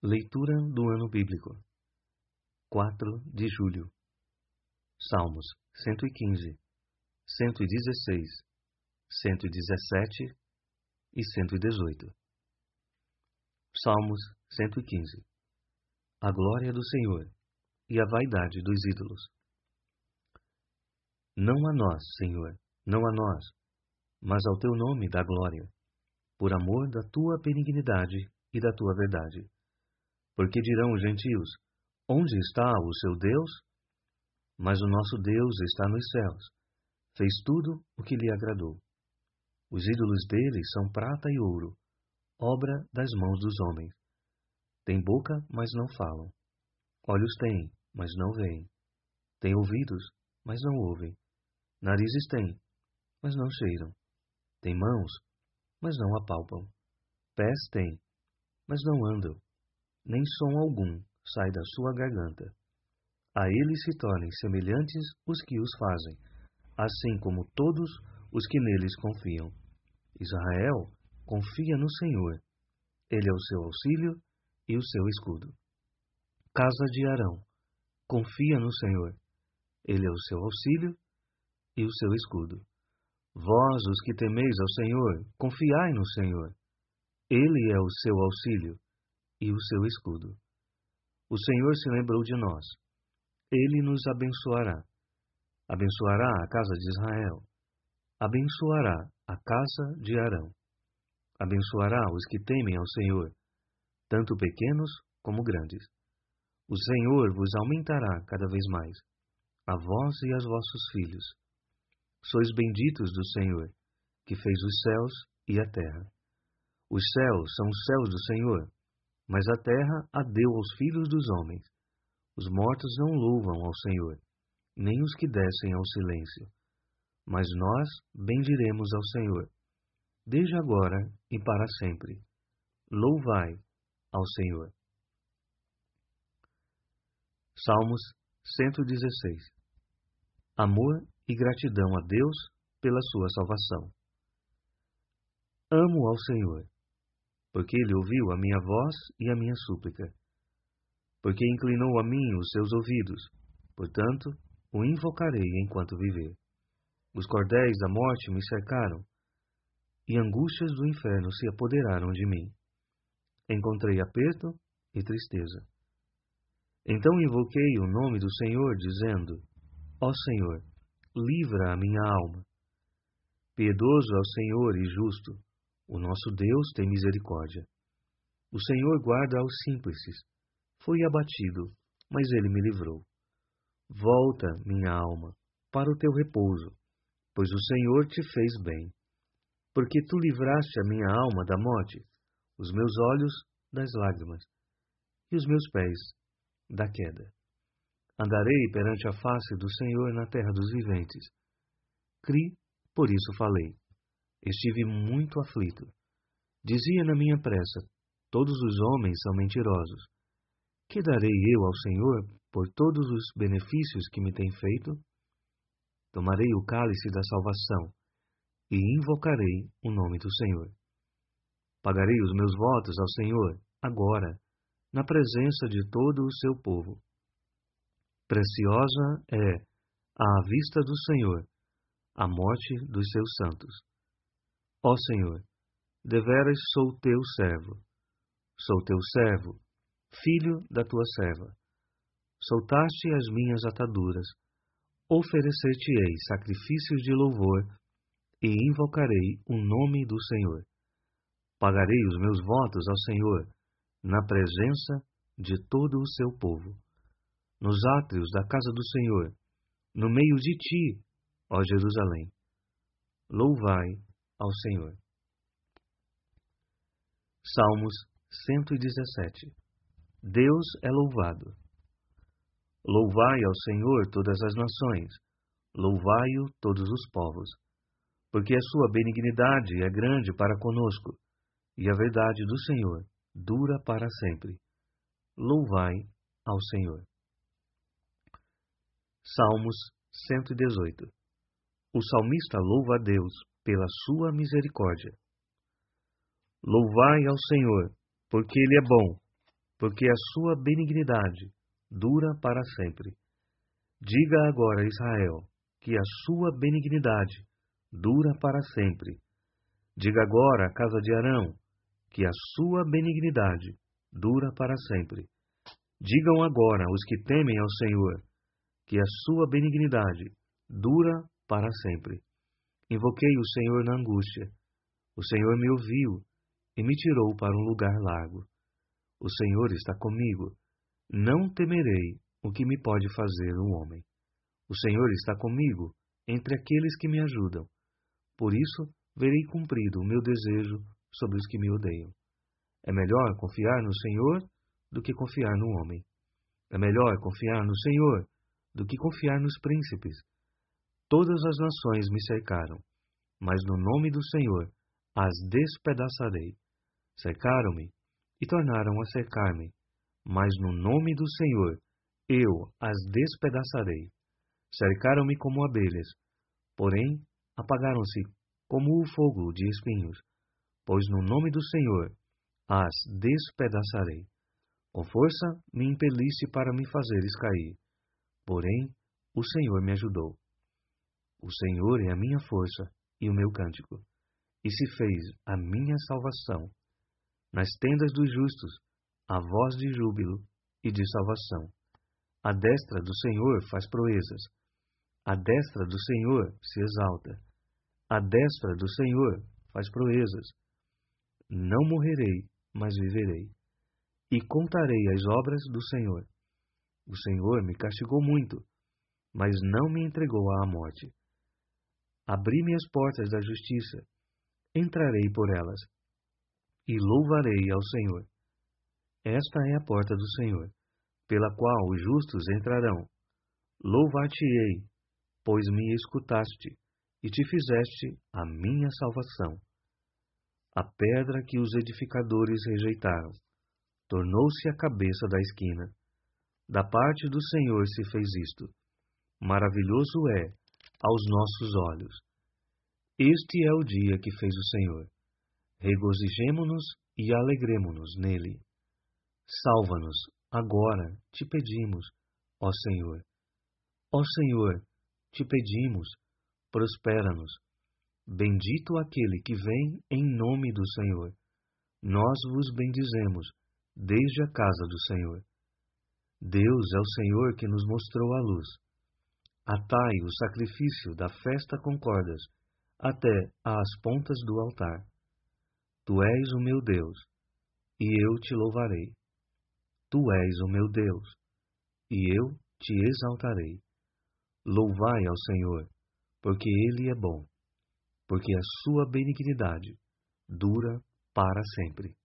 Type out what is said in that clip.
Leitura do Ano Bíblico. 4 de julho. Salmos 115, 116, 117 e 118 Salmos 115 A glória do Senhor e a vaidade dos ídolos. Não a nós, Senhor, não a nós, mas ao teu nome dá glória, por amor da tua benignidade e da tua verdade porque dirão os gentios: Onde está o seu Deus? Mas o nosso Deus está nos céus. Fez tudo o que lhe agradou. Os ídolos dele são prata e ouro, obra das mãos dos homens. Tem boca, mas não falam. Olhos têm, mas não veem. Tem ouvidos, mas não ouvem. Narizes têm, mas não cheiram. Tem mãos, mas não apalpam. Pés têm, mas não andam nem som algum sai da sua garganta. A ele se tornem semelhantes os que os fazem, assim como todos os que neles confiam. Israel confia no Senhor. Ele é o seu auxílio e o seu escudo. Casa de Arão confia no Senhor. Ele é o seu auxílio e o seu escudo. Vós, os que temeis ao Senhor, confiai no Senhor. Ele é o seu auxílio e o seu escudo. O Senhor se lembrou de nós. Ele nos abençoará. Abençoará a casa de Israel. Abençoará a casa de Arão. Abençoará os que temem ao Senhor, tanto pequenos como grandes. O Senhor vos aumentará cada vez mais, a vós e aos vossos filhos. Sois benditos do Senhor, que fez os céus e a terra. Os céus são os céus do Senhor, mas a terra a deu aos filhos dos homens. Os mortos não louvam ao Senhor, nem os que descem ao silêncio. Mas nós bendiremos ao Senhor, desde agora e para sempre. Louvai ao Senhor. Salmos 116 Amor e gratidão a Deus pela sua salvação. Amo ao Senhor porque ele ouviu a minha voz e a minha súplica. Porque inclinou a mim os seus ouvidos, portanto, o invocarei enquanto viver. Os cordéis da morte me cercaram, e angústias do inferno se apoderaram de mim. Encontrei aperto e tristeza. Então invoquei o nome do Senhor, dizendo: Ó Senhor, livra a minha alma. Piedoso é o Senhor e justo, o nosso Deus tem misericórdia. O Senhor guarda aos simples. Fui abatido, mas ele me livrou. Volta, minha alma, para o teu repouso, pois o Senhor te fez bem. Porque tu livraste a minha alma da morte, os meus olhos das lágrimas, e os meus pés da queda. Andarei perante a face do Senhor na terra dos viventes. Cri, por isso falei. Estive muito aflito. Dizia na minha pressa: Todos os homens são mentirosos. Que darei eu ao Senhor por todos os benefícios que me tem feito? Tomarei o cálice da salvação e invocarei o nome do Senhor. Pagarei os meus votos ao Senhor, agora, na presença de todo o seu povo. Preciosa é, à vista do Senhor, a morte dos seus santos. Ó Senhor, deveras sou teu servo. Sou teu servo, filho da tua serva. Soltaste as minhas ataduras. Oferecer-te-ei sacrifícios de louvor e invocarei o nome do Senhor. Pagarei os meus votos ao Senhor na presença de todo o seu povo. Nos átrios da casa do Senhor, no meio de ti, ó Jerusalém. Louvai ao Senhor. Salmos 117 Deus é louvado. Louvai ao Senhor todas as nações, louvai-o todos os povos, porque a sua benignidade é grande para conosco, e a verdade do Senhor dura para sempre. Louvai ao Senhor. Salmos 118 O salmista louva a Deus pela sua misericórdia. Louvai ao Senhor, porque Ele é bom, porque a sua benignidade dura para sempre. Diga agora a Israel que a sua benignidade dura para sempre. Diga agora à casa de Arão que a sua benignidade dura para sempre. Digam agora os que temem ao Senhor que a sua benignidade dura para sempre. Invoquei o Senhor na angústia. O Senhor me ouviu e me tirou para um lugar largo. O Senhor está comigo. Não temerei o que me pode fazer um homem. O Senhor está comigo entre aqueles que me ajudam. Por isso, verei cumprido o meu desejo sobre os que me odeiam. É melhor confiar no Senhor do que confiar no homem. É melhor confiar no Senhor do que confiar nos príncipes. Todas as nações me cercaram, mas no nome do Senhor as despedaçarei. Cercaram-me e tornaram a cercar-me, mas no nome do Senhor eu as despedaçarei. Cercaram-me como abelhas, porém apagaram-se como o fogo de espinhos, pois no nome do Senhor as despedaçarei. Com força me impelisse para me fazeres cair, porém o Senhor me ajudou. O Senhor é a minha força e o meu cântico, e se fez a minha salvação. Nas tendas dos justos, a voz de júbilo e de salvação. A destra do Senhor faz proezas. A destra do Senhor se exalta. A destra do Senhor faz proezas. Não morrerei, mas viverei. E contarei as obras do Senhor. O Senhor me castigou muito, mas não me entregou à morte. Abri-me as portas da justiça, entrarei por elas, e louvarei ao Senhor. Esta é a porta do Senhor, pela qual os justos entrarão. Louvar-te-ei, pois me escutaste, e te fizeste a minha salvação. A pedra que os edificadores rejeitaram tornou-se a cabeça da esquina. Da parte do Senhor se fez isto. Maravilhoso é aos nossos olhos. Este é o dia que fez o Senhor. Regozijemo-nos e alegremo-nos nele. Salva-nos, agora, te pedimos, ó Senhor. Ó Senhor, te pedimos, prospera-nos. Bendito aquele que vem em nome do Senhor. Nós vos bendizemos, desde a casa do Senhor. Deus é o Senhor que nos mostrou a luz Atai o sacrifício da festa com cordas, até às pontas do altar. Tu és o meu Deus, e eu te louvarei. Tu és o meu Deus, e eu te exaltarei. Louvai ao Senhor, porque Ele é bom, porque a sua benignidade dura para sempre.